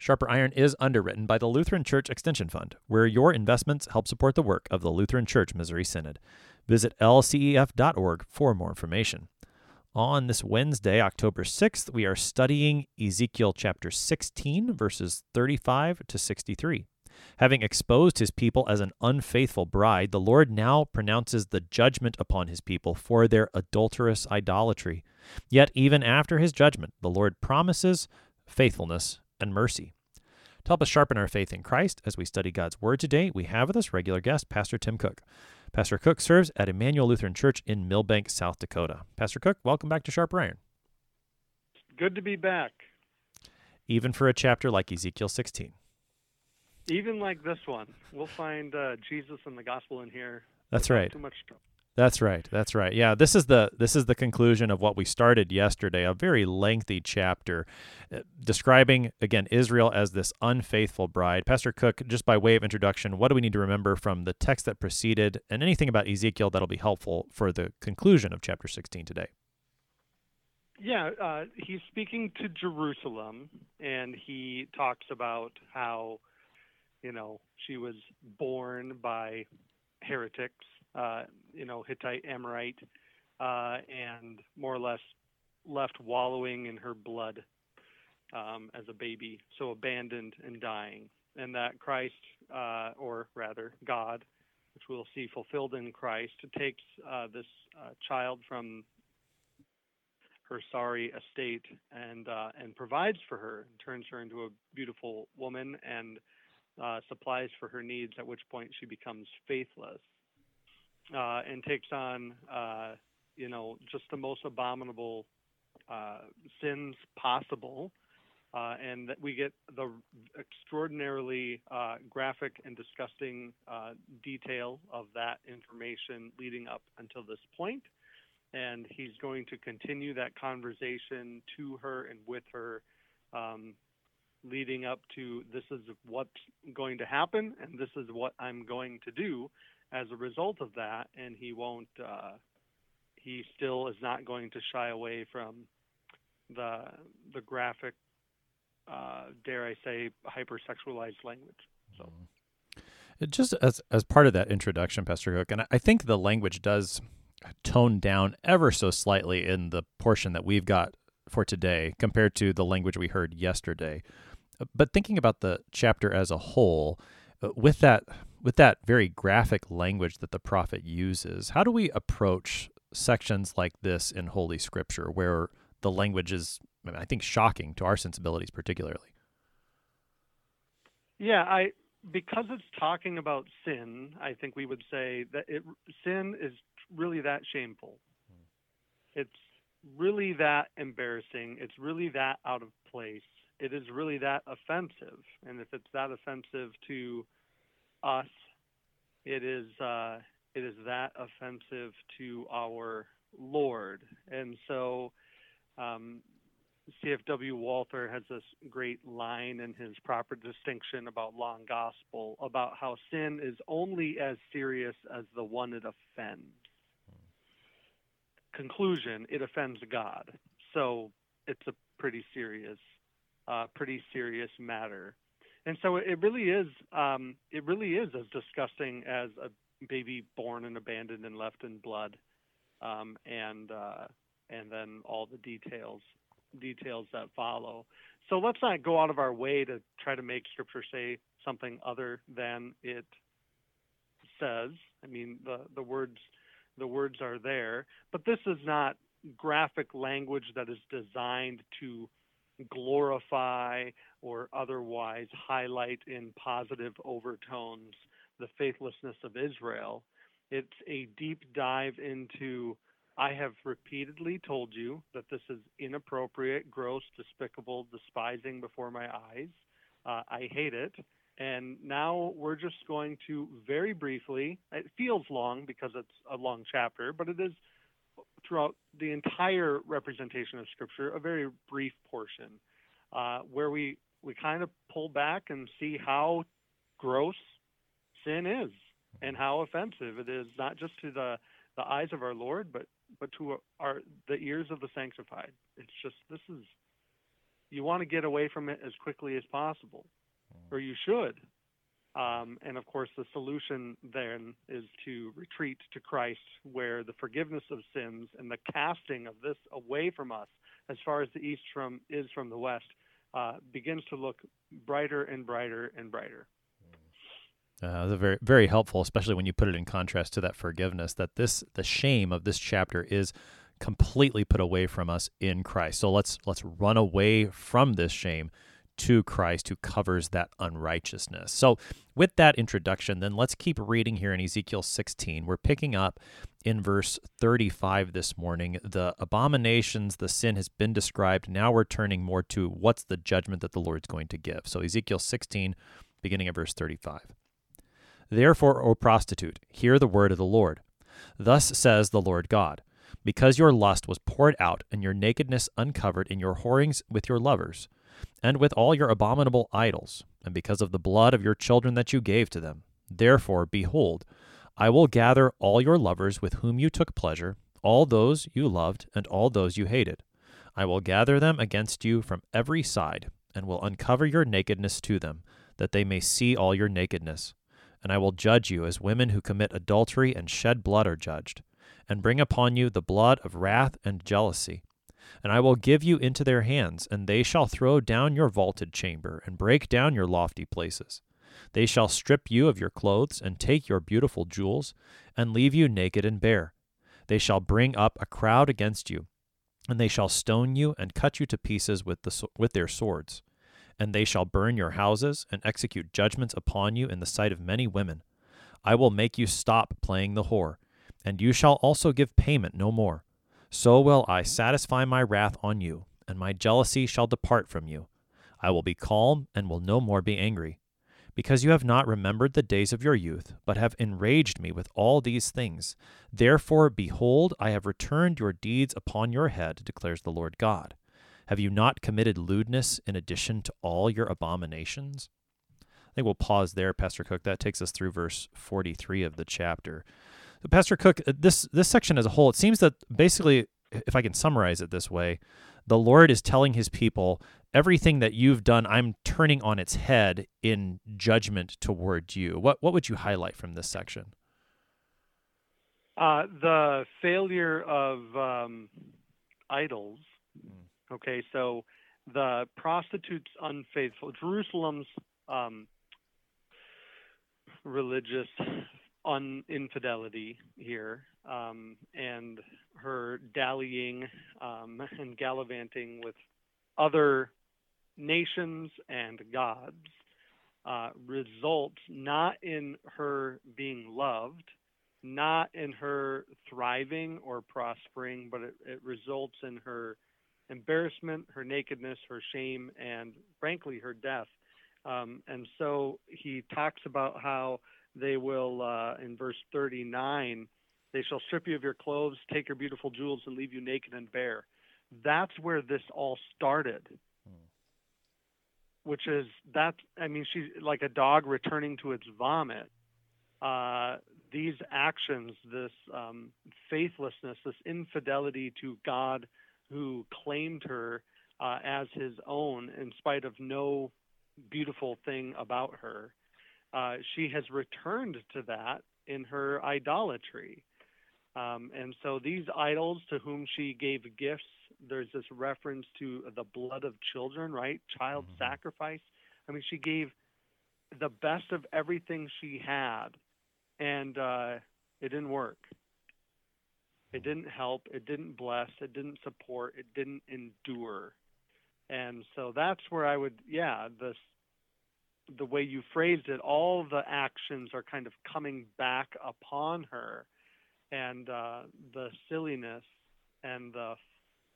Sharper Iron is underwritten by the Lutheran Church Extension Fund, where your investments help support the work of the Lutheran Church Missouri Synod. Visit lcef.org for more information. On this Wednesday, October 6th, we are studying Ezekiel chapter 16, verses 35 to 63. Having exposed his people as an unfaithful bride, the Lord now pronounces the judgment upon his people for their adulterous idolatry. Yet, even after his judgment, the Lord promises faithfulness and mercy. To help us sharpen our faith in Christ as we study God's Word today, we have with us regular guest, Pastor Tim Cook. Pastor Cook serves at Emmanuel Lutheran Church in Milbank, South Dakota. Pastor Cook, welcome back to Sharp Iron. Good to be back. Even for a chapter like Ezekiel 16. Even like this one, we'll find uh, Jesus and the gospel in here. That's right. Too much trouble. That's right. That's right. Yeah, this is the this is the conclusion of what we started yesterday, a very lengthy chapter uh, describing again Israel as this unfaithful bride. Pastor Cook, just by way of introduction, what do we need to remember from the text that preceded and anything about Ezekiel that'll be helpful for the conclusion of chapter 16 today? Yeah, uh, he's speaking to Jerusalem, and he talks about how, you know, she was born by heretics uh, you know, Hittite, Amorite, uh, and more or less left wallowing in her blood um, as a baby, so abandoned and dying. And that Christ, uh, or rather God, which we'll see fulfilled in Christ, takes uh, this uh, child from her sorry estate and uh, and provides for her, and turns her into a beautiful woman, and supplies for her needs. At which point she becomes faithless uh, and takes on, uh, you know, just the most abominable uh, sins possible. Uh, and that we get the extraordinarily uh, graphic and disgusting uh, detail of that information leading up until this point. And he's going to continue that conversation to her and with her, um, leading up to this is what's going to happen and this is what I'm going to do as a result of that, and he won't. Uh, he still is not going to shy away from the the graphic, uh, dare I say, hypersexualized language. So. Mm-hmm. just as as part of that introduction, Pastor Cook, and I think the language does tone down ever so slightly in the portion that we've got for today compared to the language we heard yesterday. But thinking about the chapter as a whole, uh, with that with that very graphic language that the prophet uses, how do we approach sections like this in Holy Scripture where the language is, I, think, shocking to our sensibilities, particularly? Yeah, I because it's talking about sin, I think we would say that it, sin is really that shameful. It's really that embarrassing. It's really that out of place. It is really that offensive. And if it's that offensive to us, it is uh, it is that offensive to our Lord. And so, um, CFW Walther has this great line in his proper distinction about law and gospel about how sin is only as serious as the one it offends. Conclusion: It offends God, so it's a pretty serious, uh, pretty serious matter. And so it really is um, it really is as disgusting as a baby born and abandoned and left in blood, um, and uh, and then all the details details that follow. So let's not go out of our way to try to make Scripture say something other than it says. I mean the the words the words are there, but this is not graphic language that is designed to glorify or otherwise highlight in positive overtones the faithlessness of Israel. It's a deep dive into I have repeatedly told you that this is inappropriate, gross, despicable, despising before my eyes. Uh, I hate it. And now we're just going to very briefly, it feels long because it's a long chapter, but it is throughout the entire representation of Scripture a very brief portion uh, where we, we kind of pull back and see how gross sin is and how offensive it is, not just to the, the eyes of our Lord, but, but to our, the ears of the sanctified. It's just, this is, you want to get away from it as quickly as possible, or you should. Um, and of course, the solution then is to retreat to Christ, where the forgiveness of sins and the casting of this away from us, as far as the east from is from the west, uh, begins to look brighter and brighter and brighter. Uh, very very helpful, especially when you put it in contrast to that forgiveness. That this the shame of this chapter is completely put away from us in Christ. So let's let's run away from this shame to Christ who covers that unrighteousness. So with that introduction, then let's keep reading here in Ezekiel 16. We're picking up in verse 35 this morning. The abominations, the sin has been described. Now we're turning more to what's the judgment that the Lord's going to give. So Ezekiel 16 beginning at verse 35. Therefore, O prostitute, hear the word of the Lord. Thus says the Lord God Because your lust was poured out, and your nakedness uncovered in your whorings with your lovers, and with all your abominable idols, and because of the blood of your children that you gave to them. Therefore, behold, I will gather all your lovers with whom you took pleasure, all those you loved, and all those you hated. I will gather them against you from every side, and will uncover your nakedness to them, that they may see all your nakedness and I will judge you as women who commit adultery and shed blood are judged, and bring upon you the blood of wrath and jealousy. And I will give you into their hands, and they shall throw down your vaulted chamber, and break down your lofty places. They shall strip you of your clothes, and take your beautiful jewels, and leave you naked and bare. They shall bring up a crowd against you, and they shall stone you, and cut you to pieces with, the, with their swords and they shall burn your houses and execute judgments upon you in the sight of many women. I will make you stop playing the whore, and you shall also give payment no more. So will I satisfy my wrath on you, and my jealousy shall depart from you. I will be calm and will no more be angry. Because you have not remembered the days of your youth, but have enraged me with all these things. Therefore, behold, I have returned your deeds upon your head, declares the Lord God. Have you not committed lewdness in addition to all your abominations? I think we'll pause there, Pastor Cook. That takes us through verse 43 of the chapter. So, Pastor Cook, uh, this this section as a whole, it seems that basically, if I can summarize it this way, the Lord is telling His people everything that you've done. I'm turning on its head in judgment toward you. What what would you highlight from this section? Uh, the failure of um, idols Okay, so the prostitutes unfaithful, Jerusalem's um, religious un- infidelity here, um, and her dallying um, and gallivanting with other nations and gods uh, results not in her being loved, not in her thriving or prospering, but it, it results in her embarrassment, her nakedness, her shame, and frankly, her death. Um, and so he talks about how they will, uh, in verse 39, they shall strip you of your clothes, take your beautiful jewels, and leave you naked and bare. That's where this all started. Hmm. Which is that, I mean, she's like a dog returning to its vomit. Uh, these actions, this um, faithlessness, this infidelity to God who claimed her uh, as his own in spite of no beautiful thing about her. Uh, she has returned to that in her idolatry. Um, and so these idols to whom she gave gifts, there's this reference to the blood of children, right? Child mm-hmm. sacrifice. I mean, she gave the best of everything she had, and uh, it didn't work. It didn't help. It didn't bless. It didn't support. It didn't endure. And so that's where I would, yeah, the the way you phrased it, all the actions are kind of coming back upon her, and uh, the silliness and the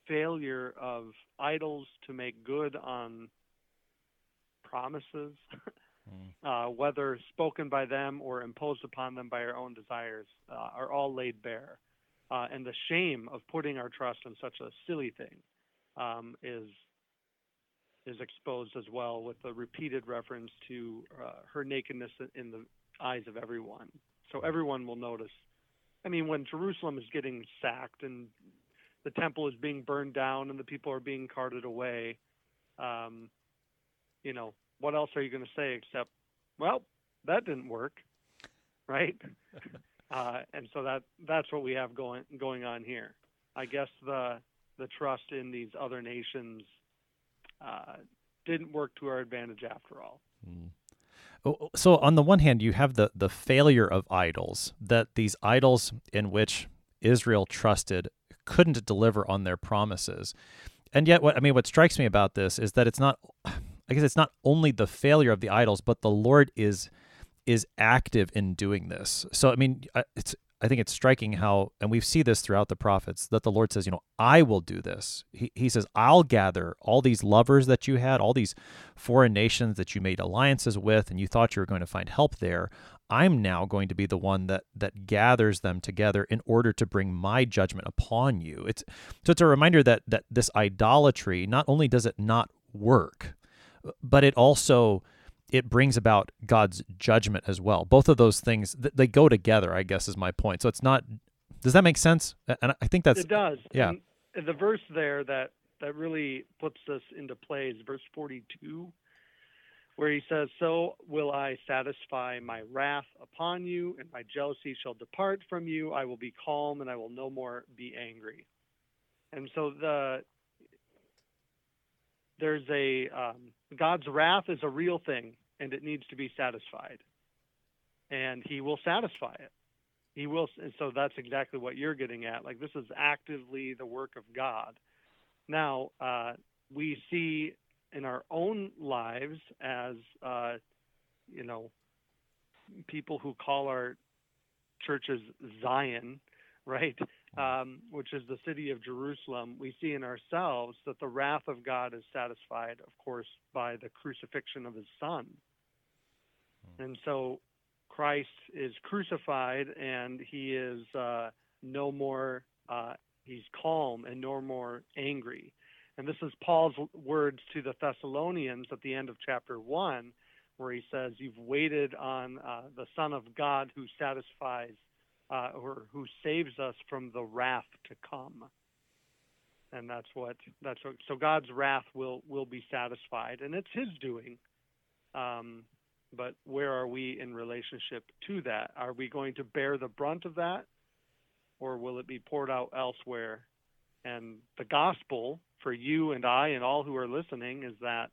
failure of idols to make good on promises uh, whether spoken by them or imposed upon them by our own desires, uh, are all laid bare. Uh, and the shame of putting our trust in such a silly thing um, is is exposed as well with the repeated reference to uh, her nakedness in the eyes of everyone. So everyone will notice. I mean, when Jerusalem is getting sacked and the temple is being burned down and the people are being carted away, um, you know, what else are you going to say except, well, that didn't work, right? uh, and so that that's what we have going going on here. I guess the the trust in these other nations uh, didn't work to our advantage after all. Mm. So on the one hand, you have the the failure of idols that these idols in which Israel trusted couldn't deliver on their promises, and yet what I mean, what strikes me about this is that it's not. I guess it's not only the failure of the idols, but the Lord is is active in doing this. So I mean, it's I think it's striking how, and we see this throughout the prophets, that the Lord says, you know, I will do this. He, he says, I'll gather all these lovers that you had, all these foreign nations that you made alliances with, and you thought you were going to find help there. I'm now going to be the one that that gathers them together in order to bring my judgment upon you. It's so it's a reminder that that this idolatry not only does it not work, but it also it brings about God's judgment as well. Both of those things they go together, I guess is my point. So it's not does that make sense? And I think that's It does. Yeah. And the verse there that that really puts this into play is verse 42 where he says, "So will I satisfy my wrath upon you and my jealousy shall depart from you. I will be calm and I will no more be angry." And so the there's a um, God's wrath is a real thing and it needs to be satisfied, and He will satisfy it. He will, and so that's exactly what you're getting at. Like this is actively the work of God. Now uh, we see in our own lives as uh, you know people who call our churches Zion, right? Um, which is the city of Jerusalem, we see in ourselves that the wrath of God is satisfied, of course, by the crucifixion of his son. Hmm. And so Christ is crucified and he is uh, no more, uh, he's calm and no more angry. And this is Paul's words to the Thessalonians at the end of chapter 1, where he says, You've waited on uh, the Son of God who satisfies uh, or who saves us from the wrath to come. And that's what that's what. So God's wrath will will be satisfied, and it's His doing. Um, but where are we in relationship to that? Are we going to bear the brunt of that, or will it be poured out elsewhere? And the gospel for you and I and all who are listening is that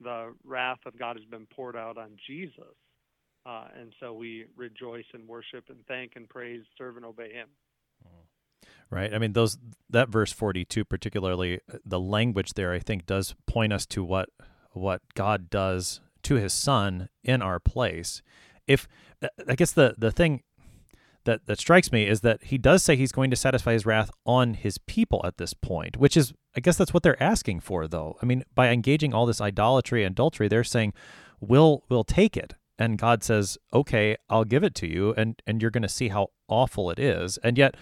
the wrath of God has been poured out on Jesus uh, and so we rejoice and worship and thank and praise, serve and obey Him. Right. I mean, those that verse forty-two, particularly uh, the language there, I think, does point us to what what God does to His Son in our place. If uh, I guess the the thing that that strikes me is that He does say He's going to satisfy His wrath on His people at this point, which is, I guess, that's what they're asking for, though. I mean, by engaging all this idolatry and adultery, they're saying, "We'll we'll take it." And God says, "Okay, I'll give it to you," and and you're going to see how awful it is. And yet,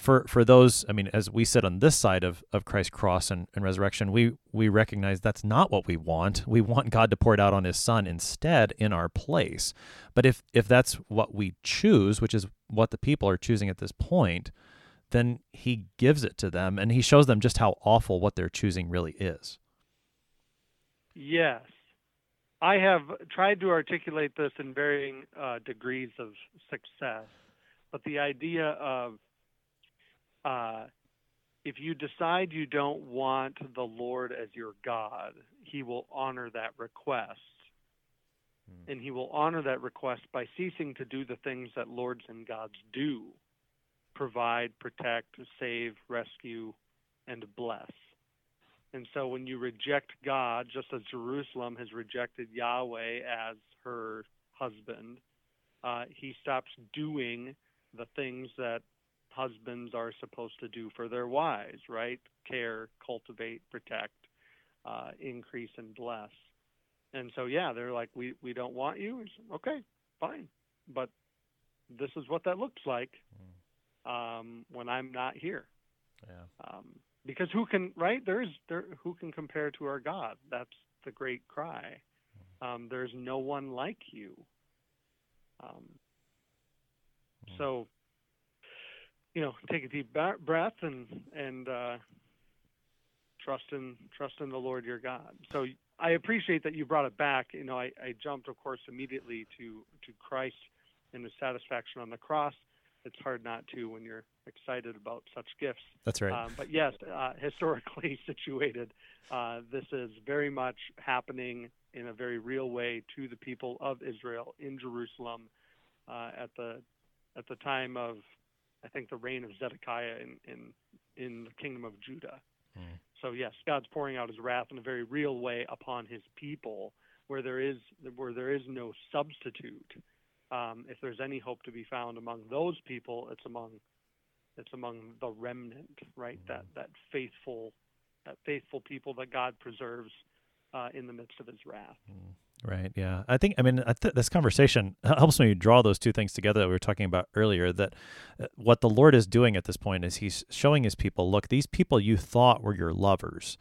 for for those, I mean, as we sit on this side of of Christ's cross and, and resurrection, we we recognize that's not what we want. We want God to pour it out on His Son instead in our place. But if if that's what we choose, which is what the people are choosing at this point, then He gives it to them, and He shows them just how awful what they're choosing really is. Yes, I have tried to articulate this in varying uh, degrees of success, but the idea of uh, if you decide you don't want the Lord as your God, He will honor that request. Hmm. And He will honor that request by ceasing to do the things that lords and gods do provide, protect, save, rescue, and bless. And so when you reject God, just as Jerusalem has rejected Yahweh as her husband, uh, he stops doing the things that husbands are supposed to do for their wives, right? Care, cultivate, protect, uh, increase, and bless. and so yeah, they're like, we we don't want you. Said, okay, fine, but this is what that looks like um, when I'm not here. Yeah. Um, because who can right? There's there who can compare to our God? That's the great cry. Um, there's no one like you. Um, so, you know, take a deep breath and and uh, trust in trust in the Lord your God. So I appreciate that you brought it back. You know, I, I jumped, of course, immediately to to Christ and the satisfaction on the cross. It's hard not to when you're excited about such gifts. That's right. Um, but yes, uh, historically situated, uh, this is very much happening in a very real way to the people of Israel in Jerusalem uh, at the at the time of, I think, the reign of Zedekiah in in, in the kingdom of Judah. Hmm. So yes, God's pouring out His wrath in a very real way upon His people, where there is where there is no substitute. Um, if there's any hope to be found among those people, it's among it's among the remnant, right? That that faithful that faithful people that God preserves uh, in the midst of His wrath. Right. Yeah. I think. I mean, I th- this conversation helps me draw those two things together that we were talking about earlier. That uh, what the Lord is doing at this point is He's showing His people, look, these people you thought were your lovers,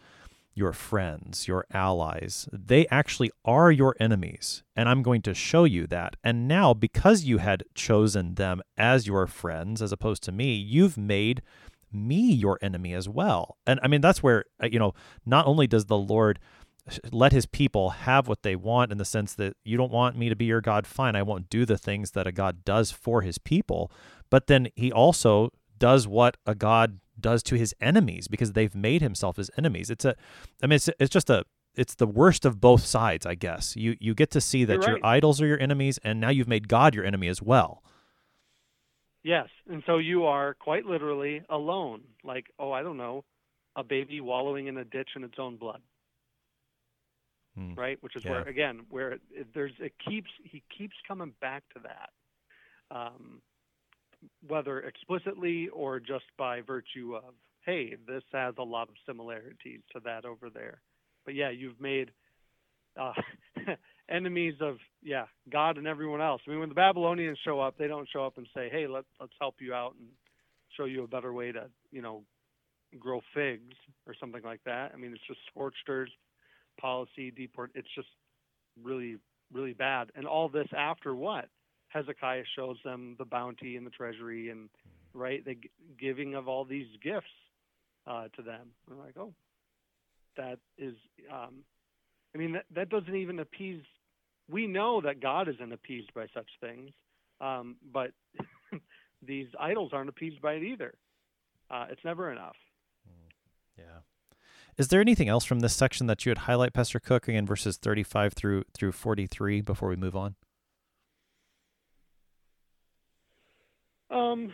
your friends, your allies, they actually are your enemies, and I'm going to show you that. And now, because you had chosen them as your friends as opposed to me, you've made me your enemy as well. And I mean, that's where uh, you know, not only does the Lord let his people have what they want in the sense that you don't want me to be your God, fine, I won't do the things that a God does for his people. But then he also does what a God does to his enemies because they've made himself his enemies. It's a, I mean, it's, it's just a, it's the worst of both sides, I guess. You you get to see that your idols are your enemies, and now you've made God your enemy as well. Yes, and so you are quite literally alone, like oh, I don't know, a baby wallowing in a ditch in its own blood. Hmm. right? Which is Yeah. where again, where it, there's it keeps he keeps coming back to that, um, whether explicitly or just by virtue of hey, this has a lot of similarities to that over there. But yeah, you've made uh, enemies of yeah God and everyone else. I mean, when the Babylonians show up, they don't show up and say, hey, let let's help you out and show you a better way to you know grow figs or something like that. I mean, it's just scorched earth policy, deport. It's just really, really bad. And all this after what? Hezekiah shows them the bounty and the treasury, and right, the giving of all these gifts uh, to them. We're like, oh, that is. Um, I mean, that that doesn't even appease. We know that God isn't appeased by such things, um, but these idols aren't appeased by it either. Uh, it's never enough. Yeah. Is there anything else from this section that you would highlight, Pastor Cook, again, verses 35 through through 43 before we move on? Um,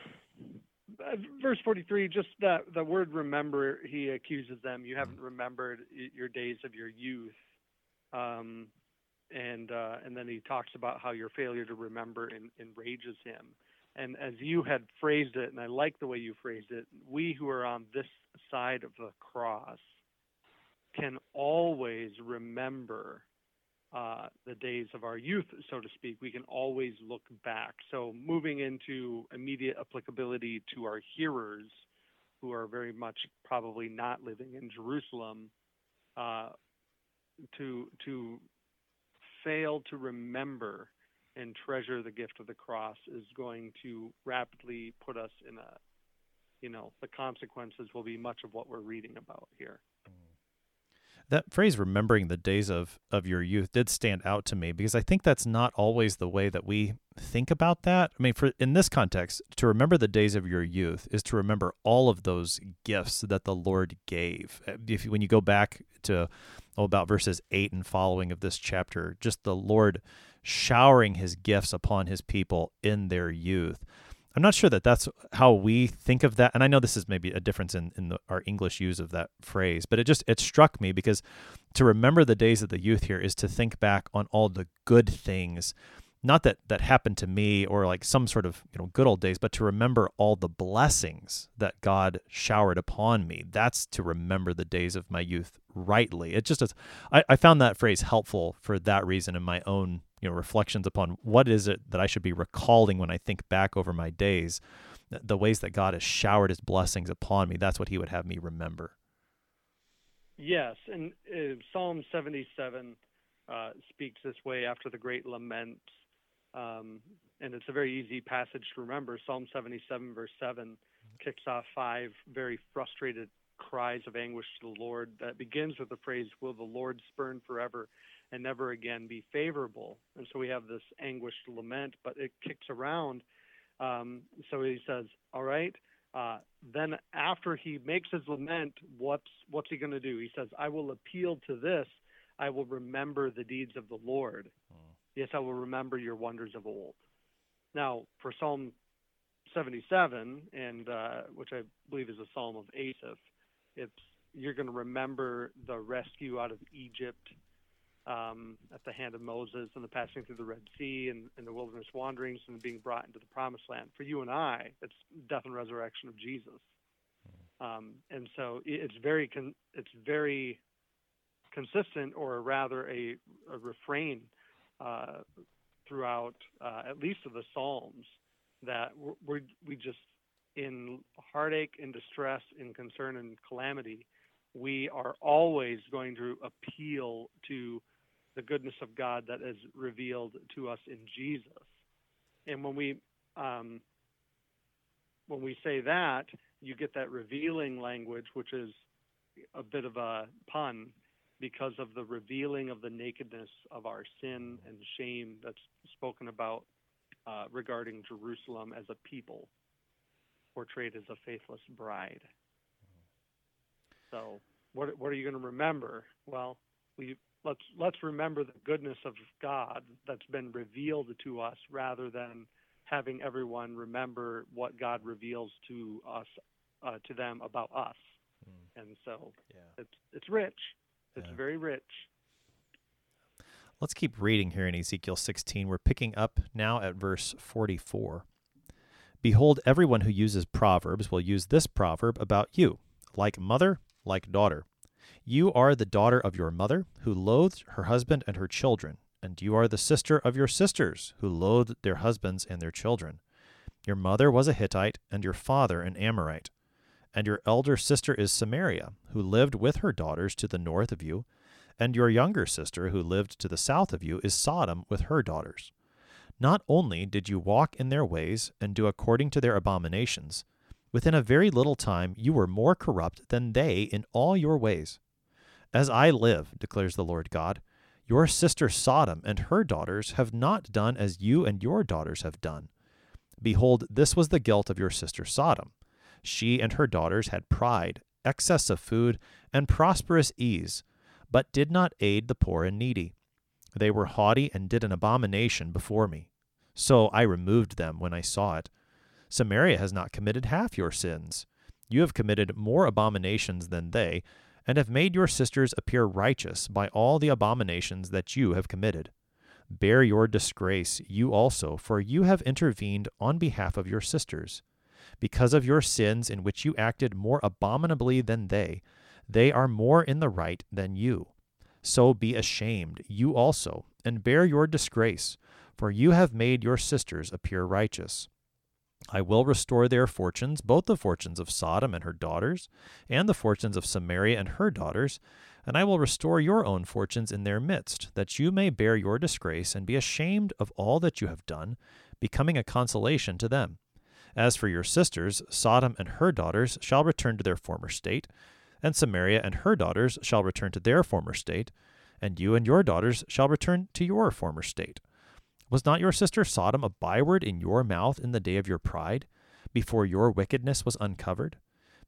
verse 43, just that the word remember, he accuses them, you haven't remembered your days of your youth. Um, and, uh, and then he talks about how your failure to remember en- enrages him. And as you had phrased it, and I like the way you phrased it, we who are on this side of the cross can always remember uh, the days of our youth, so to speak. We can always look back. So, moving into immediate applicability to our hearers who are very much probably not living in Jerusalem, uh, to, to fail to remember and treasure the gift of the cross is going to rapidly put us in a, you know, the consequences will be much of what we're reading about here. That phrase remembering the days of of your youth did stand out to me because I think that's not always the way that we think about that. I mean, for in this context, to remember the days of your youth is to remember all of those gifts that the Lord gave. Uh, if when you go back to oh, about verses 8 and following of this chapter, just the Lord showering his gifts upon his people in their youth. I'm not sure that that's how we think of that, and I know this is maybe a difference in in the, our English use of that phrase, but it just it struck me because to remember the days of the youth here is to think back on all the good things not that that happened to me or like some sort of you know good old days but to remember all the blessings that god showered upon me. That's to remember the days of my youth rightly. It just is I, I found that phrase helpful for that reason in my own you know reflections upon what is it that i should be recalling when i think back over my days the ways that god has showered his blessings upon me that's what he would have me remember yes and uh, psalm 77 uh, speaks this way after the great lament um, and it's a very easy passage to remember. Psalm 77, verse 7, kicks off five very frustrated cries of anguish to the Lord that begins with the phrase, Will the Lord spurn forever and never again be favorable? And so we have this anguished lament, but it kicks around. Um, so he says, All right. Uh, then after he makes his lament, what's what's he going to do? He says, "I will appeal to this. I will remember the deeds of the Lord." Yes, I will remember your wonders of old. Now, for Psalm 77, and uh, which I believe is a psalm of Asaph, it's you're going to remember the rescue out of Egypt um, at the hand of Moses and the passing through the Red Sea and, and the wilderness wanderings and being brought into the Promised Land. For you and I, it's death and resurrection of Jesus. Um, and so it's very con- it's very consistent, or rather a, a refrain uh, throughout uh, at least of the Psalms that we we just in heartache and distress and concern and calamity, we are always going to appeal to the goodness of God that is revealed to us in Jesus. And when we um, when we say that, you get that revealing language, which is a bit of a pun because of the revealing of the nakedness of our sin and shame that's spoken about uh, regarding Jerusalem as a people, portrayed as a faithless bride. So, what what are you going to remember? Well, we let's let's remember the goodness of God that's been revealed to us, rather than having everyone remember what God reveals to us uh, to them about us. Mm. And so, yeah. it's it's rich. It's yeah. very rich. Let's keep reading here in Ezekiel 16. We're picking up now at verse 44. Behold, everyone who uses proverbs will use this proverb about you like mother, like daughter. You are the daughter of your mother, who loathed her husband and her children, and you are the sister of your sisters, who loathed their husbands and their children. Your mother was a Hittite, and your father an Amorite. And your elder sister is Samaria, who lived with her daughters to the north of you. And your younger sister, who lived to the south of you, is Sodom with her daughters. Not only did you walk in their ways and do according to their abominations, within a very little time you were more corrupt than they in all your ways. As I live, declares the Lord God, your sister Sodom and her daughters have not done as you and your daughters have done. Behold, this was the guilt of your sister Sodom she and her daughters had pride, excess of food, and prosperous ease, but did not aid the poor and needy. They were haughty and did an abomination before me. So I removed them when I saw it. Samaria has not committed half your sins. You have committed more abominations than they, and have made your sisters appear righteous by all the abominations that you have committed. Bear your disgrace, you also, for you have intervened on behalf of your sisters. Because of your sins in which you acted more abominably than they, they are more in the right than you. So be ashamed, you also, and bear your disgrace, for you have made your sisters appear righteous. I will restore their fortunes, both the fortunes of Sodom and her daughters, and the fortunes of Samaria and her daughters, and I will restore your own fortunes in their midst, that you may bear your disgrace and be ashamed of all that you have done, becoming a consolation to them. As for your sisters, Sodom and her daughters shall return to their former state, and Samaria and her daughters shall return to their former state, and you and your daughters shall return to your former state. Was not your sister Sodom a byword in your mouth in the day of your pride, before your wickedness was uncovered?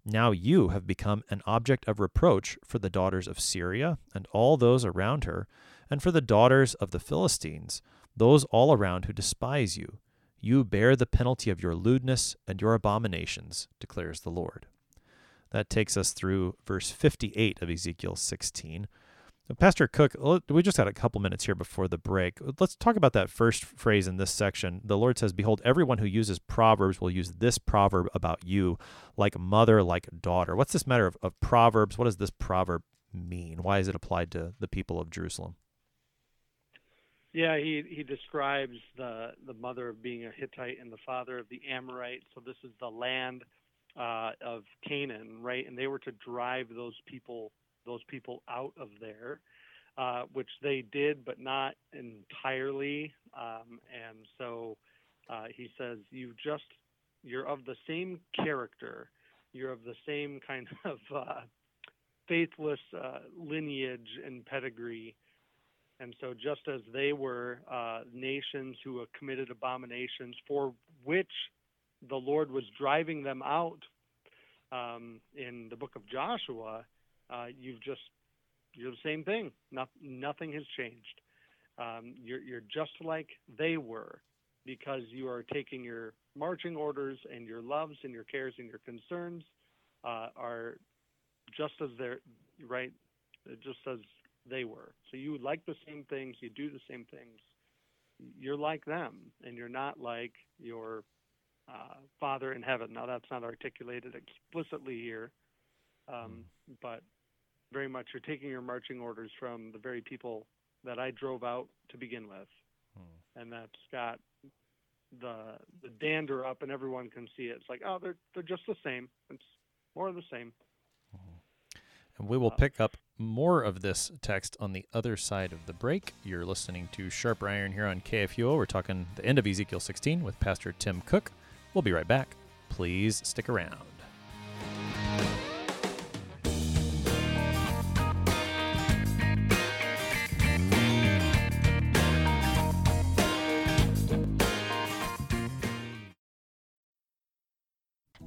Now you have become an object of reproach for the daughters of Syria and all those around her, and for the daughters of the Philistines, those all around who despise you. You bear the penalty of your lewdness and your abominations, declares the Lord. That takes us through verse 58 of Ezekiel 16. Pastor Cook, we just had a couple minutes here before the break. Let's talk about that first phrase in this section. The Lord says, Behold, everyone who uses proverbs will use this proverb about you, like mother, like daughter. What's this matter of, of proverbs? What does this proverb mean? Why is it applied to the people of Jerusalem? Yeah, he he describes the the mother of being a Hittite and the father of the Amorite. So this is the land uh, of Canaan, right? And they were to drive those people those people out of there, uh, which they did, but not entirely. Um, and so uh, he says, "You just you're of the same character, you're of the same kind of uh, faithless uh, lineage and pedigree." And so, just as they were uh, nations who committed abominations for which the Lord was driving them out um, in the book of Joshua, uh, you've just you're the same thing. Not, nothing has changed. Um, you're, you're just like they were because you are taking your marching orders and your loves and your cares and your concerns uh, are just as they're right, just as they were. So you like the same things, you do the same things. You're like them, and you're not like your uh, Father in heaven. Now that's not articulated explicitly here, um, but very much you're taking your marching orders from the very people that I drove out to begin with, hmm. and that's got the the dander up, and everyone can see it. It's like, oh, they're they're just the same. It's more of the same. Hmm. And we will pick up more of this text on the other side of the break. You're listening to Sharper Iron here on KFUO. We're talking the end of Ezekiel 16 with Pastor Tim Cook. We'll be right back. Please stick around.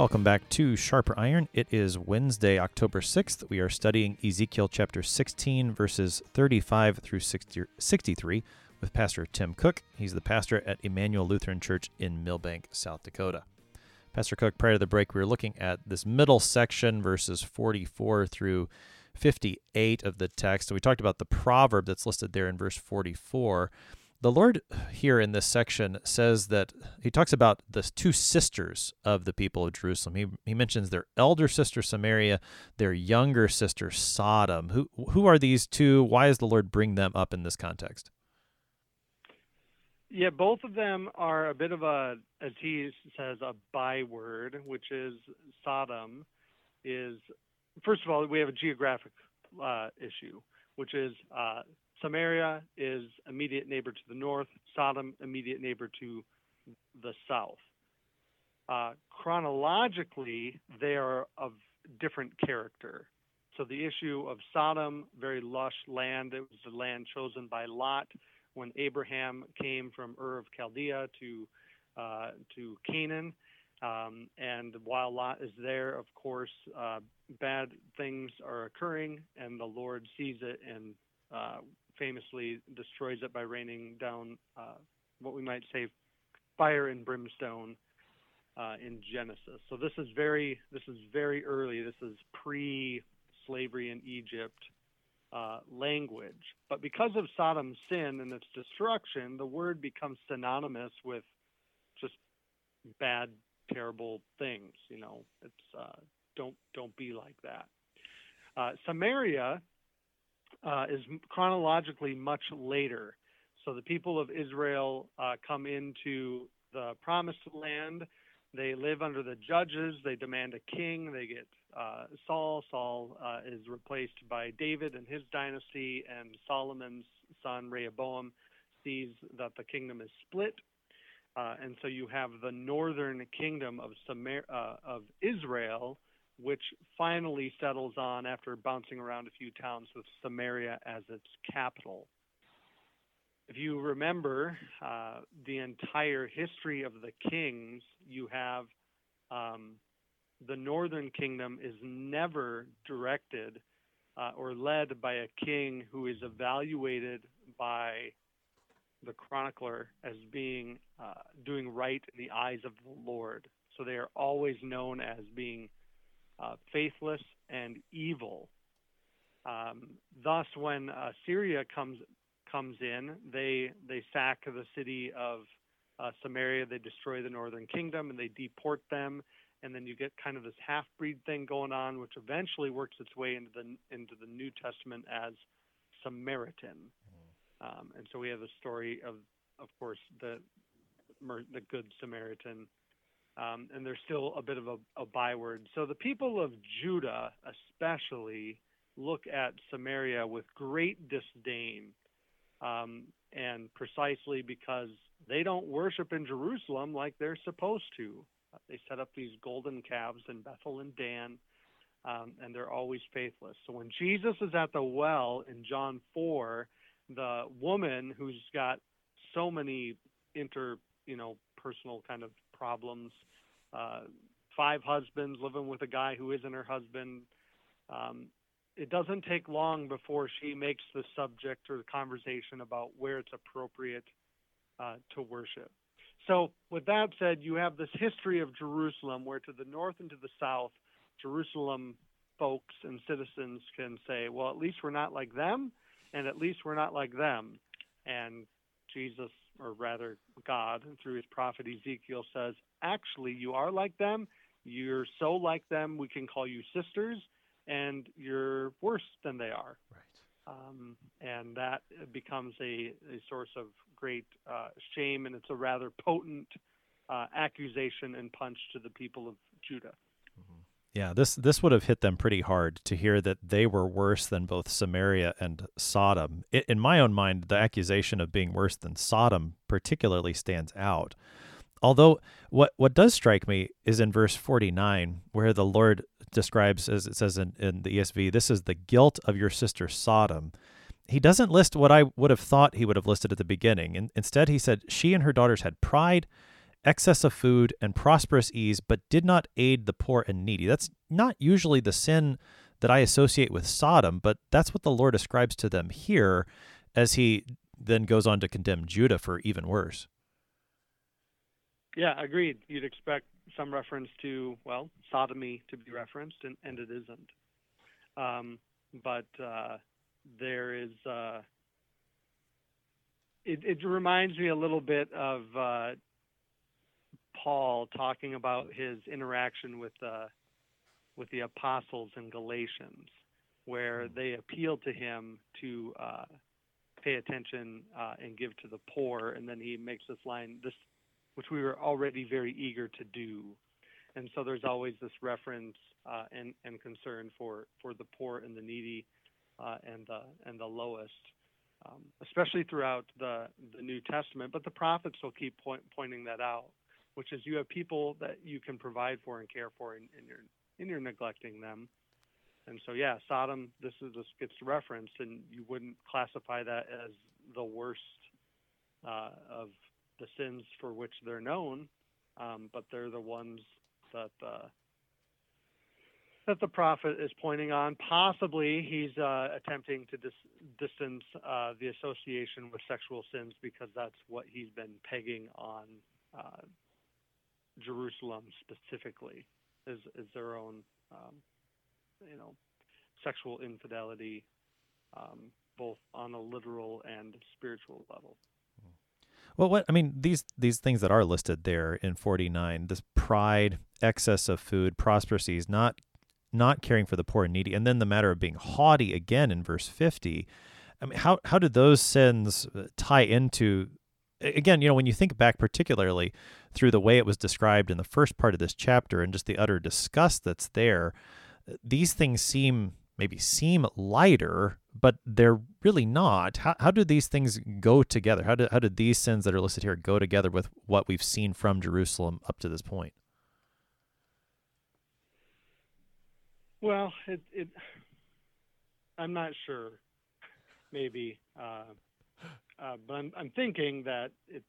Welcome back to Sharper Iron. It is Wednesday, October 6th. We are studying Ezekiel chapter 16, verses 35 through 60, 63 with Pastor Tim Cook. He's the pastor at Emmanuel Lutheran Church in Milbank, South Dakota. Pastor Cook, prior to the break, we were looking at this middle section, verses 44 through 58 of the text. So we talked about the proverb that's listed there in verse 44. The Lord here in this section says that he talks about the two sisters of the people of Jerusalem. He, he mentions their elder sister Samaria, their younger sister Sodom. Who who are these two? Why does the Lord bring them up in this context? Yeah, both of them are a bit of a, as he says, a byword, which is Sodom. Is first of all, we have a geographic uh, issue, which is uh, Samaria is immediate neighbor to the north, Sodom immediate neighbor to the south. Uh, chronologically, they are of different character. So the issue of Sodom, very lush land, it was the land chosen by Lot when Abraham came from Ur of Chaldea to uh, to Canaan. Um, and while Lot is there, of course, uh, bad things are occurring, and the Lord sees it and uh, famously destroys it by raining down uh, what we might say fire and brimstone uh, in Genesis. So this is very this is very early. This is pre-slavery in Egypt uh, language. But because of Sodom's sin and its destruction, the word becomes synonymous with just bad, terrible things. You know, it's uh, don't don't be like that. Uh, Samaria uh, is chronologically much later. So the people of Israel uh, come into the promised land. They live under the judges. They demand a king. They get uh, Saul. Saul uh, is replaced by David and his dynasty, and Solomon's son Rehoboam sees that the kingdom is split. Uh, and so you have the northern kingdom of, Samar- uh, of Israel which finally settles on after bouncing around a few towns with Samaria as its capital. If you remember uh, the entire history of the kings, you have um, the northern kingdom is never directed uh, or led by a king who is evaluated by the chronicler as being uh, doing right in the eyes of the Lord. So they are always known as being uh, faithless and evil. Um, thus, when uh, Syria comes comes in, they they sack the city of uh, Samaria, they destroy the northern kingdom, and they deport them. And then you get kind of this half-breed thing going on, which eventually works its way into the into the New Testament as Samaritan. Um, and so we have the story of, of course, the the Good Samaritan, um, and there's still a bit of a, a byword. So the people of Judah, especially, look at Samaria with great disdain, um, and precisely because they don't worship in Jerusalem like they're supposed to. They set up these golden calves in Bethel and Dan, um, and they're always faithless. So when Jesus is at the well in John 4, the woman who's got so many inter, you know, personal kind of problems, uh, five husbands living with a guy who isn't her husband. Um, it doesn't take long before she makes the subject or the conversation about where it's appropriate uh, to worship. So, with that said, you have this history of Jerusalem where to the north and to the south, Jerusalem folks and citizens can say, well, at least we're not like them, and at least we're not like them. And Jesus, or rather God, through his prophet Ezekiel, says, actually, you are like them. You're so like them, we can call you sisters, and you're worse than they are. Right. Um, and that becomes a, a source of great uh, shame, and it's a rather potent uh, accusation and punch to the people of Judah. Yeah, this this would have hit them pretty hard to hear that they were worse than both Samaria and Sodom. It, in my own mind, the accusation of being worse than Sodom particularly stands out. Although what what does strike me is in verse 49 where the Lord describes as it says in, in the ESV, this is the guilt of your sister Sodom. He doesn't list what I would have thought he would have listed at the beginning. In, instead, he said she and her daughters had pride, excess of food, and prosperous ease, but did not aid the poor and needy. That's not usually the sin that I associate with Sodom, but that's what the Lord ascribes to them here as he then goes on to condemn Judah for even worse. Yeah, agreed. You'd expect some reference to, well, sodomy to be referenced, and, and it isn't. Um, but uh, there is, uh, it, it reminds me a little bit of uh, Paul talking about his interaction with uh, with the apostles in Galatians, where Hmm. they appealed to him to uh, pay attention uh, and give to the poor, and then he makes this line, this which we were already very eager to do, and so there's always this reference uh, and and concern for for the poor and the needy uh, and the and the lowest. Um, especially throughout the, the New Testament, but the prophets will keep point, pointing that out which is you have people that you can provide for and care for, and, and you're and you're neglecting them. And so, yeah, Sodom. This is this gets referenced, and you wouldn't classify that as the worst uh, of the sins for which they're known, um, but they're the ones that uh, that the prophet is pointing on. Possibly, he's uh, attempting to dis- distance uh, the association with sexual sins because that's what he's been pegging on. Jerusalem specifically is is their own um, you know sexual infidelity um, both on a literal and spiritual level. Well, what I mean these these things that are listed there in 49, this pride, excess of food, prosperities, not not caring for the poor and needy, and then the matter of being haughty again in verse 50. I mean, how how did those sins uh, tie into again, you know, when you think back particularly through the way it was described in the first part of this chapter and just the utter disgust that's there, these things seem maybe seem lighter, but they're really not. How, how do these things go together? How do, how did these sins that are listed here go together with what we've seen from Jerusalem up to this point? Well, it, it I'm not sure. Maybe, uh, uh, but I'm, I'm thinking that it's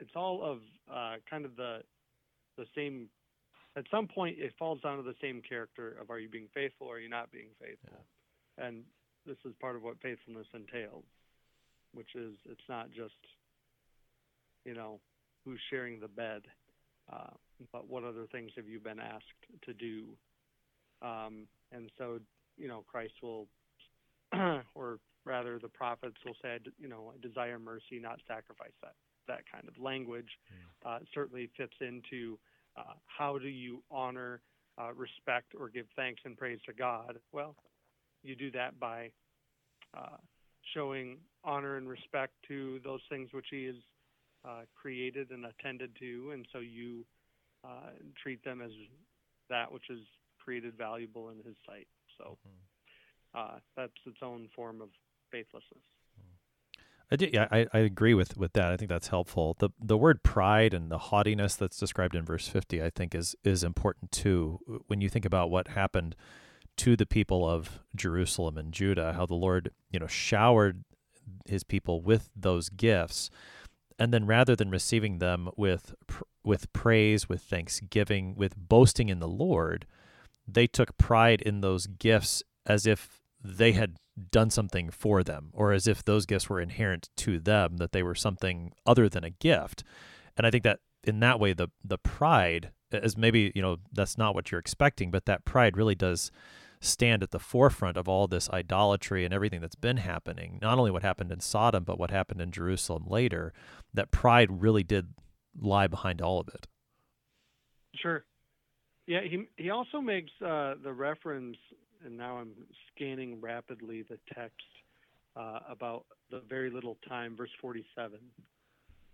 it's all of uh, kind of the the same. At some point, it falls down to the same character of are you being faithful or are you not being faithful, and this is part of what faithfulness entails, which is it's not just you know who's sharing the bed, uh, but what other things have you been asked to do, um, and so you know Christ will, or rather the prophets will say, you know, I desire mercy, not sacrifice. That that kind of language uh, certainly fits into uh, how do you honor, uh, respect, or give thanks and praise to God. Well, you do that by uh, showing honor and respect to those things which He has uh, created and attended to, and so you uh, treat them as that which is created valuable in His sight. So. that's its own form of faithlessness. I do, yeah, I, I agree with, with that. I think that's helpful. The the word pride and the haughtiness that's described in verse fifty, I think, is is important too. When you think about what happened to the people of Jerusalem and Judah, how the Lord, you know, showered his people with those gifts, and then rather than receiving them with with praise, with thanksgiving, with boasting in the Lord, they took pride in those gifts as if they had done something for them or as if those gifts were inherent to them that they were something other than a gift. And i think that in that way the the pride as maybe you know that's not what you're expecting but that pride really does stand at the forefront of all this idolatry and everything that's been happening. Not only what happened in Sodom but what happened in Jerusalem later that pride really did lie behind all of it. Sure. Yeah he he also makes uh, the reference and now I'm scanning rapidly the text uh, about the very little time, verse 47.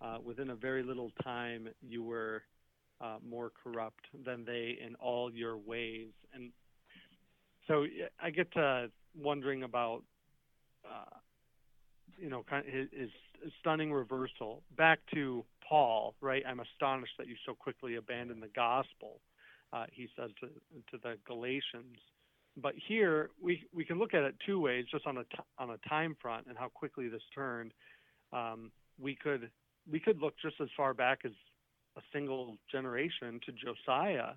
Uh, within a very little time, you were uh, more corrupt than they in all your ways. And so I get to wondering about, uh, you know, kind of his, his stunning reversal. Back to Paul, right? I'm astonished that you so quickly abandoned the gospel. Uh, he says to, to the Galatians but here we we can look at it two ways, just on a t- on a time front and how quickly this turned. Um, we could we could look just as far back as a single generation to Josiah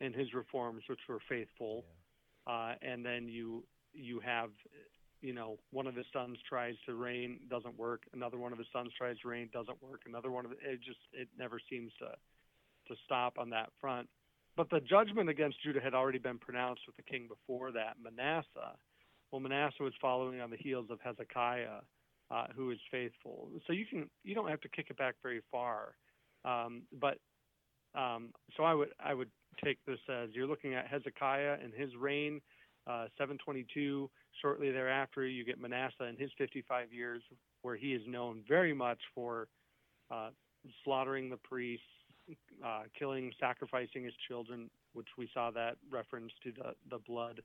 and his reforms, which were faithful, yeah. uh, and then you you have you know one of his sons tries to reign doesn't work another one of his sons tries to reign doesn't work another one of it, it just it never seems to to stop on that front but the judgment against Judah had already been pronounced with the king before that, Manasseh. Well, Manasseh was following on the heels of Hezekiah, uh, who is faithful. So you can you don't have to kick it back very far. Um, but um, so I would I would take this as you're looking at Hezekiah and his reign, uh, 722. Shortly thereafter, you get Manasseh and his 55 years, where he is known very much for uh, slaughtering the priests, uh, killing, sacrificing his children, which we saw that reference to the, the blood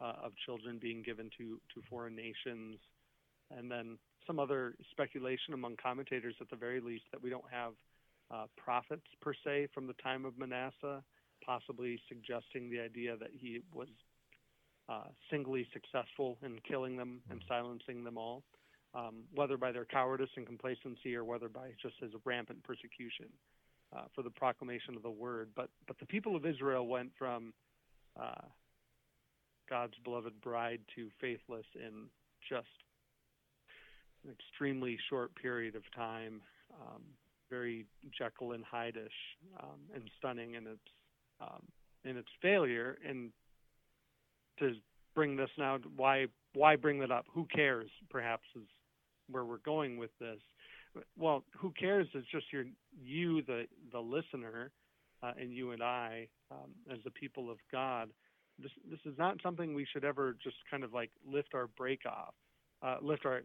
uh, of children being given to, to foreign nations. And then some other speculation among commentators, at the very least, that we don't have uh, prophets per se from the time of Manasseh, possibly suggesting the idea that he was uh, singly successful in killing them and silencing them all, um, whether by their cowardice and complacency or whether by just his rampant persecution uh, for the proclamation of the word. But but the people of Israel went from uh, God's beloved bride to faithless in just an extremely short period of time. Um, very Jekyll and Hyde-ish um, and stunning in its um, in its failure. And to bring this now, why why bring that up? Who cares? Perhaps is where we're going with this well, who cares? It's just your you, the the listener, uh, and you and I, um, as the people of God. This this is not something we should ever just kind of like lift our brake off, uh, lift our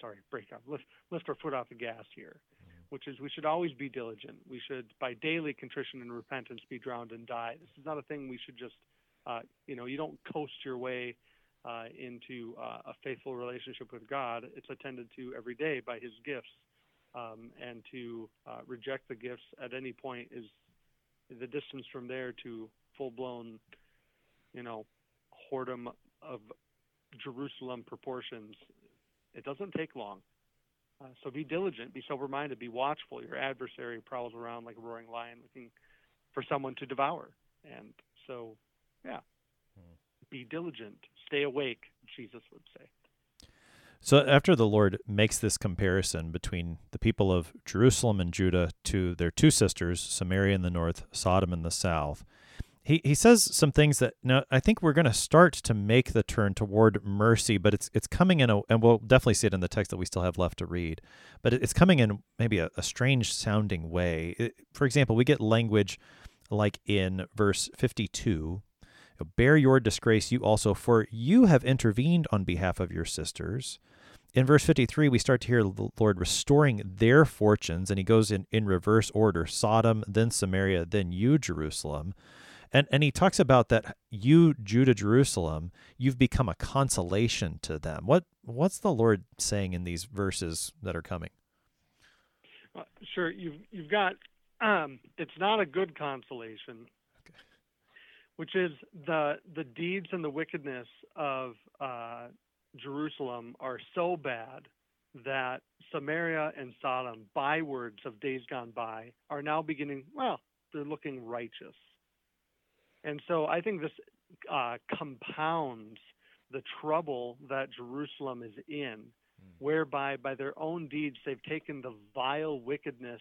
sorry brake off, lift lift our foot off the gas here, which is we should always be diligent. We should by daily contrition and repentance be drowned and die. This is not a thing we should just uh, you know you don't coast your way. Uh, into uh, a faithful relationship with God, it's attended to every day by His gifts um, and to uh, reject the gifts at any point is the distance from there to full blown, you know, whoredom of Jerusalem proportions, it doesn't take long. Uh, so be diligent, be sober minded, be watchful. Your adversary prowls around like a roaring lion looking for someone to devour. And so, yeah, hmm. be diligent, stay awake, Jesus would say. So after the Lord makes this comparison between the people of Jerusalem and Judah to their two sisters, Samaria in the north, Sodom in the south, he, he says some things that now I think we're going to start to make the turn toward mercy, but it's it's coming in a and we'll definitely see it in the text that we still have left to read, but it's coming in maybe a, a strange sounding way. It, for example, we get language like in verse fifty two, "Bear your disgrace, you also, for you have intervened on behalf of your sisters." In verse 53, we start to hear the Lord restoring their fortunes, and he goes in, in reverse order Sodom, then Samaria, then you, Jerusalem. And, and he talks about that you, Judah, Jerusalem, you've become a consolation to them. What What's the Lord saying in these verses that are coming? Uh, sure. You've, you've got, um, it's not a good consolation, okay. which is the, the deeds and the wickedness of uh, Jerusalem are so bad that Samaria and Sodom, bywords of days gone by, are now beginning, well, they're looking righteous. And so I think this uh, compounds the trouble that Jerusalem is in, mm. whereby by their own deeds they've taken the vile wickedness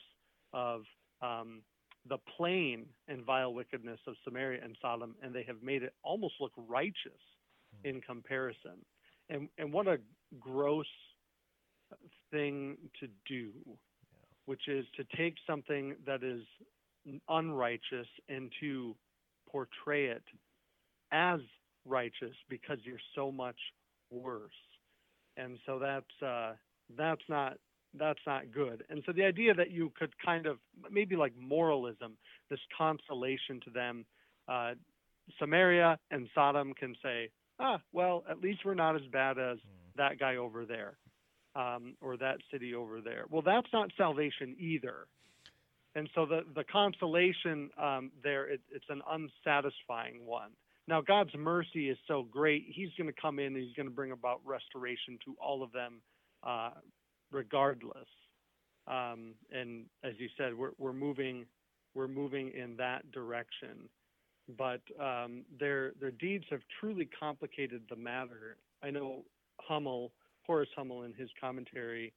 of um, the plain and vile wickedness of Samaria and Sodom, and they have made it almost look righteous mm. in comparison and and what a gross thing to do, yeah. which is to take something that is unrighteous and to portray it as righteous because you're so much worse. And so that's uh, that's not that's not good. And so the idea that you could kind of maybe like moralism, this consolation to them, uh, Samaria and Sodom can say, ah, well, at least we're not as bad as hmm. that guy over there um, or that city over there. Well, that's not salvation either. And so the, the consolation um, there, it, it's an unsatisfying one. Now, God's mercy is so great, He's going to come in and He's going to bring about restoration to all of them uh, regardless. Um, and as you said, we're, we're moving we're moving in that direction but um, their their deeds have truly complicated the matter. I know Hummel, Horace Hummel, in his commentary,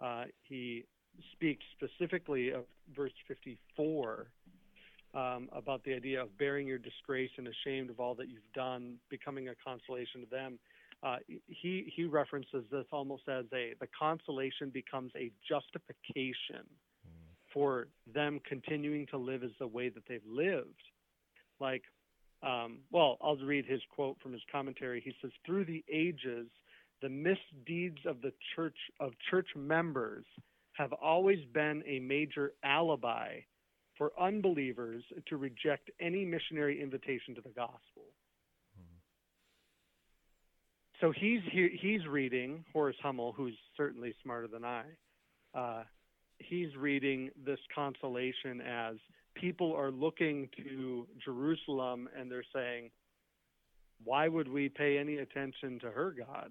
uh, he speaks specifically of verse 54 um, about the idea of bearing your disgrace and ashamed of all that you've done, becoming a consolation to them. Uh, he he references this almost as a the consolation becomes a justification mm. for them continuing to live as the way that they've lived like, um, well, I'll read his quote from his commentary. He says, "Through the ages, the misdeeds of the church of church members have always been a major alibi for unbelievers to reject any missionary invitation to the gospel." So he's he's reading Horace Hummel, who's certainly smarter than I. Uh, he's reading this consolation as people are looking to Jerusalem and they're saying, why would we pay any attention to her God?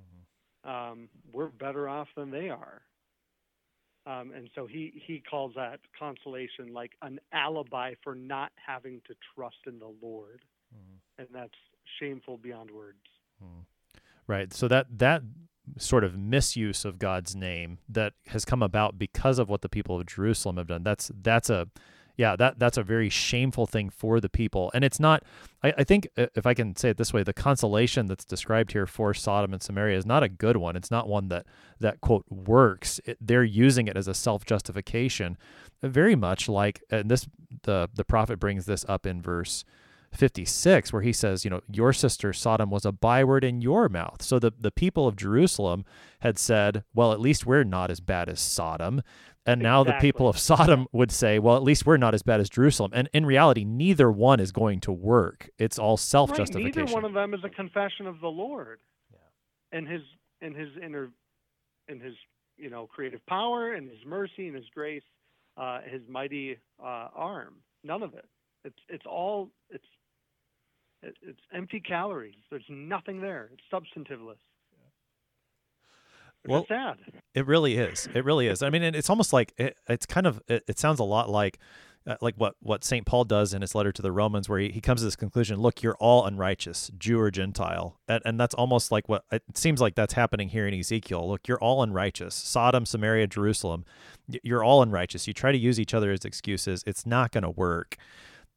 Mm-hmm. Um, we're better off than they are. Um, and so he, he calls that consolation like an alibi for not having to trust in the Lord. Mm-hmm. And that's shameful beyond words. Mm. Right. So that, that sort of misuse of God's name that has come about because of what the people of Jerusalem have done. That's, that's a, yeah, that that's a very shameful thing for the people. And it's not, I, I think, uh, if I can say it this way, the consolation that's described here for Sodom and Samaria is not a good one. It's not one that, that quote, works. It, they're using it as a self justification, very much like, and this, the, the prophet brings this up in verse 56 where he says you know your sister sodom was a byword in your mouth so the, the people of jerusalem had said well at least we're not as bad as sodom and now exactly. the people of Sodom would say, well, at least we're not as bad as Jerusalem. And in reality, neither one is going to work. It's all self justification. Right. Neither one of them is a confession of the Lord yeah. and his and his inner and his you know creative power and his mercy and his grace, uh, his mighty uh, arm. None of it. It's it's all it's it's empty calories. There's nothing there. It's substantiveless. It's Well- sad. It really is. It really is. I mean, and it's almost like it, it's kind of. It, it sounds a lot like. Uh, like what, what St. Paul does in his letter to the Romans, where he, he comes to this conclusion look, you're all unrighteous, Jew or Gentile. And, and that's almost like what it seems like that's happening here in Ezekiel. Look, you're all unrighteous. Sodom, Samaria, Jerusalem, you're all unrighteous. You try to use each other as excuses, it's not going to work.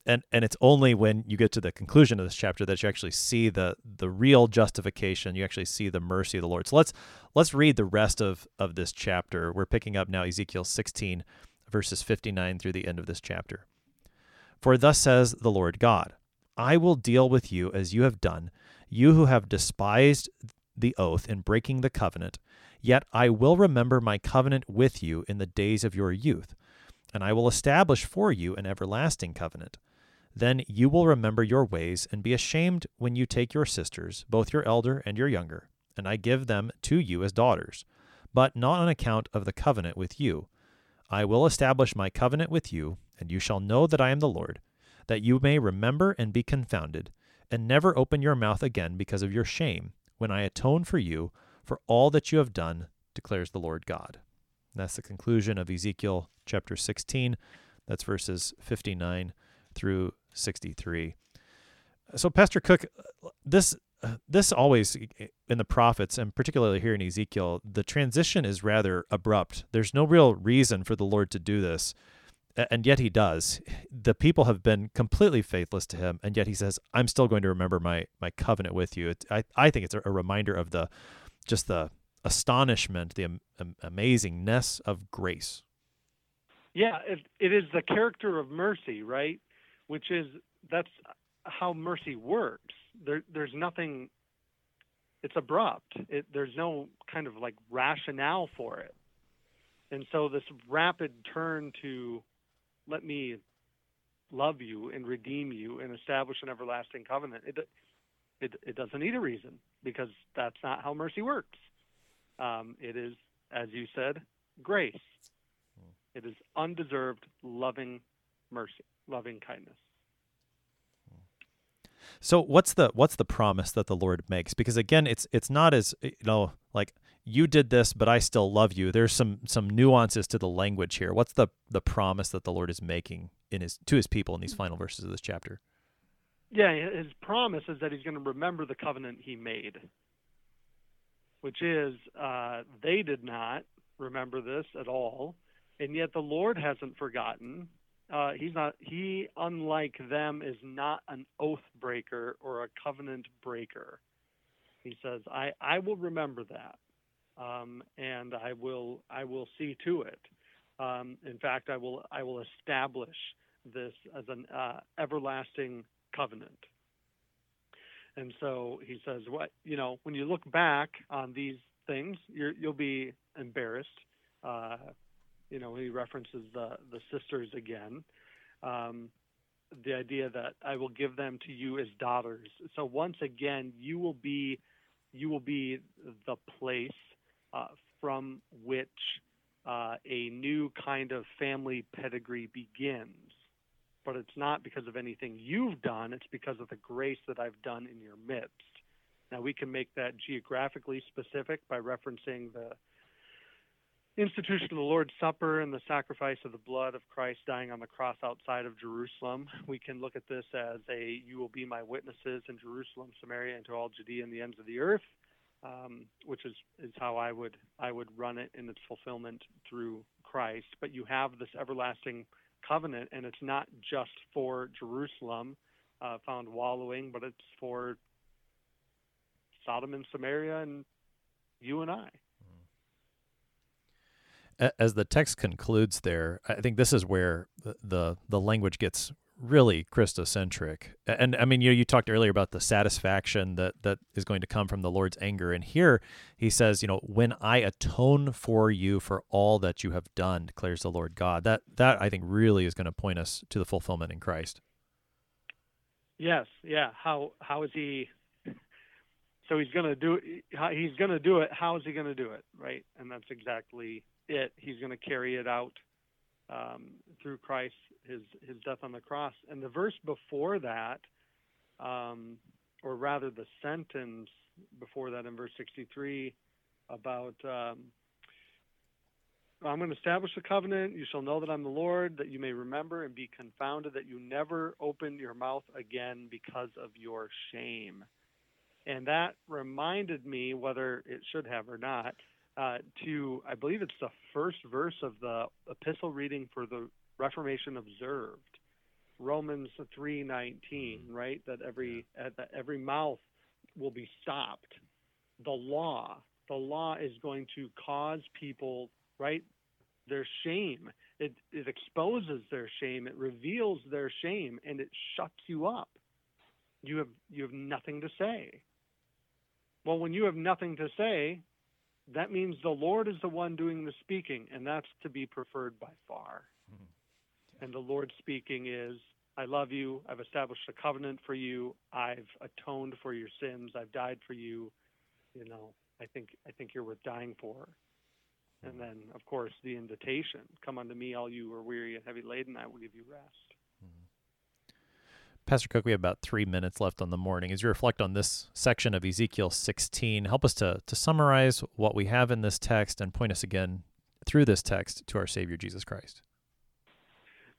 And, and it's only when you get to the conclusion of this chapter that you actually see the the real justification. You actually see the mercy of the Lord. So let's let's read the rest of of this chapter. We're picking up now Ezekiel 16 verses 59 through the end of this chapter. For thus says the Lord God, I will deal with you as you have done, you who have despised the oath in breaking the covenant. Yet I will remember my covenant with you in the days of your youth, and I will establish for you an everlasting covenant. Then you will remember your ways and be ashamed when you take your sisters, both your elder and your younger, and I give them to you as daughters, but not on account of the covenant with you. I will establish my covenant with you, and you shall know that I am the Lord, that you may remember and be confounded, and never open your mouth again because of your shame, when I atone for you for all that you have done, declares the Lord God. That's the conclusion of Ezekiel chapter 16. That's verses 59 through 63. So, Pastor Cook, this this always in the prophets and particularly here in Ezekiel, the transition is rather abrupt. There's no real reason for the Lord to do this, and yet He does. The people have been completely faithless to Him, and yet He says, "I'm still going to remember my my covenant with you." It, I I think it's a, a reminder of the just the astonishment, the am, am- amazingness of grace. Yeah, it, it is the character of mercy, right? Which is that's how mercy works. There, there's nothing. It's abrupt. It, there's no kind of like rationale for it, and so this rapid turn to let me love you and redeem you and establish an everlasting covenant. It, it, it doesn't need a reason because that's not how mercy works. Um, it is, as you said, grace. It is undeserved, loving mercy, loving kindness. So what's the what's the promise that the Lord makes? Because again, it's it's not as you know like you did this, but I still love you. There's some some nuances to the language here. What's the the promise that the Lord is making in his to his people in these final verses of this chapter? Yeah, his promise is that he's going to remember the covenant he made, which is uh, they did not remember this at all, and yet the Lord hasn't forgotten. Uh, he's not. He, unlike them, is not an oath breaker or a covenant breaker. He says, "I I will remember that, um, and I will I will see to it. Um, in fact, I will I will establish this as an uh, everlasting covenant." And so he says, "What you know, when you look back on these things, you're, you'll be embarrassed." Uh, you know, he references the the sisters again. Um, the idea that I will give them to you as daughters. So once again, you will be you will be the place uh, from which uh, a new kind of family pedigree begins. But it's not because of anything you've done, it's because of the grace that I've done in your midst. Now, we can make that geographically specific by referencing the institution of the Lord's Supper and the sacrifice of the blood of Christ dying on the cross outside of Jerusalem. We can look at this as a you will be my witnesses in Jerusalem, Samaria, and to all Judea and the ends of the earth, um, which is, is how I would I would run it in its fulfillment through Christ. But you have this everlasting covenant, and it's not just for Jerusalem, uh, found wallowing, but it's for Sodom and Samaria and you and I. As the text concludes there, I think this is where the the, language gets really Christocentric. And I mean, you you talked earlier about the satisfaction that that is going to come from the Lord's anger, and here he says, you know, when I atone for you for all that you have done, declares the Lord God. That that I think really is going to point us to the fulfillment in Christ. Yes, yeah. How how is he? So he's going to do he's going to do it. How is he going to do it? Right, and that's exactly it. He's going to carry it out um, through Christ, his his death on the cross. And the verse before that, um, or rather the sentence before that in verse 63 about um, I'm going to establish a covenant. You shall know that I'm the Lord, that you may remember and be confounded, that you never open your mouth again because of your shame. And that reminded me, whether it should have or not, uh, to I believe it's the first verse of the epistle reading for the Reformation observed, Romans three nineteen, right? That every that every mouth will be stopped. The law, the law is going to cause people, right? Their shame. It it exposes their shame. It reveals their shame, and it shuts you up. You have you have nothing to say. Well, when you have nothing to say, that means the Lord is the one doing the speaking, and that's to be preferred by far. Mm-hmm. And the Lord speaking is, I love you. I've established a covenant for you. I've atoned for your sins. I've died for you. You know, I think I think you're worth dying for. And then, of course, the invitation: "Come unto me, all you who are weary and heavy laden. I will give you rest." Pastor Cook, we have about three minutes left on the morning. As you reflect on this section of Ezekiel 16, help us to, to summarize what we have in this text and point us again through this text to our Savior Jesus Christ.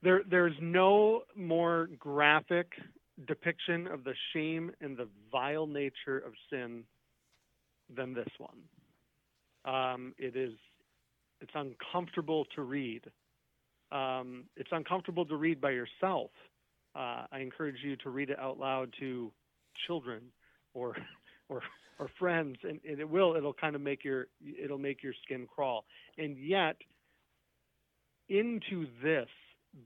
There, there's no more graphic depiction of the shame and the vile nature of sin than this one. Um, it is, it's uncomfortable to read. Um, it's uncomfortable to read by yourself uh, I encourage you to read it out loud to children or or or friends, and, and it will it'll kind of make your it'll make your skin crawl. And yet, into this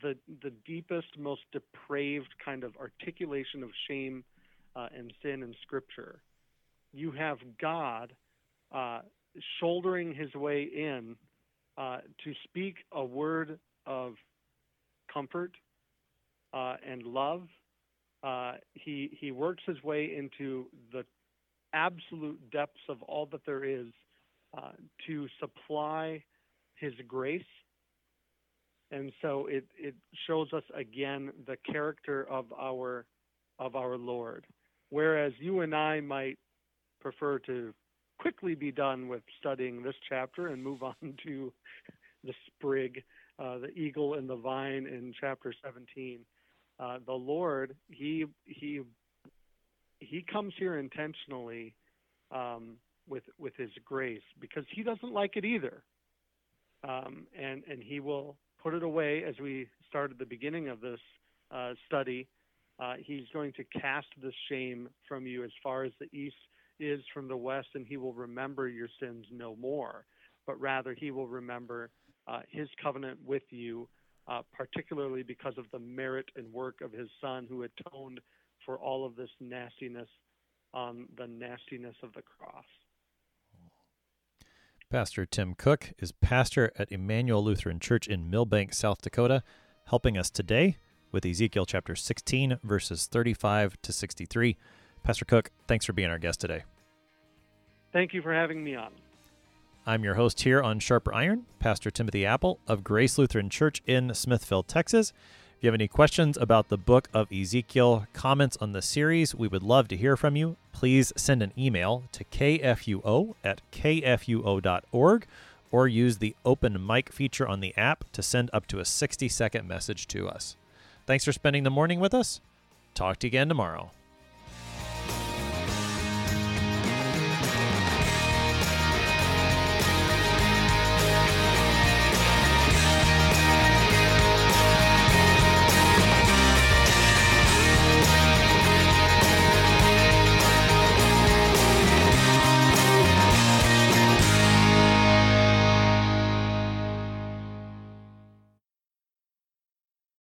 the the deepest, most depraved kind of articulation of shame uh, and sin in Scripture, you have God uh, shouldering His way in uh, to speak a word of comfort uh, and love. Uh, he he works his way into the absolute depths of all that there is uh, to supply his grace. And so it, it shows us again the character of our of our Lord. Whereas you and I might prefer to quickly be done with studying this chapter and move on to the sprig, uh, the eagle and the vine in chapter 17 uh, the Lord, he he he comes here intentionally um, with with his grace because he doesn't like it either, um, and and he will put it away as we started the beginning of this uh, study. Uh, he's going to cast the shame from you as far as the east is from the west, and he will remember your sins no more, but rather he will remember uh, his covenant with you uh, particularly because of the merit and work of his son who atoned for all of this nastiness on the nastiness of the cross. Pastor Tim Cook is pastor at Emmanuel Lutheran Church in Milbank, South Dakota, helping us today with Ezekiel chapter 16, verses 35 to 63. Pastor Cook, thanks for being our guest today. Thank you for having me on. I'm your host here on Sharper Iron, Pastor Timothy Appel of Grace Lutheran Church in Smithville, Texas. If you have any questions about the book of Ezekiel, comments on the series, we would love to hear from you. Please send an email to kfuo at kfuo.org or use the open mic feature on the app to send up to a 60 second message to us. Thanks for spending the morning with us. Talk to you again tomorrow.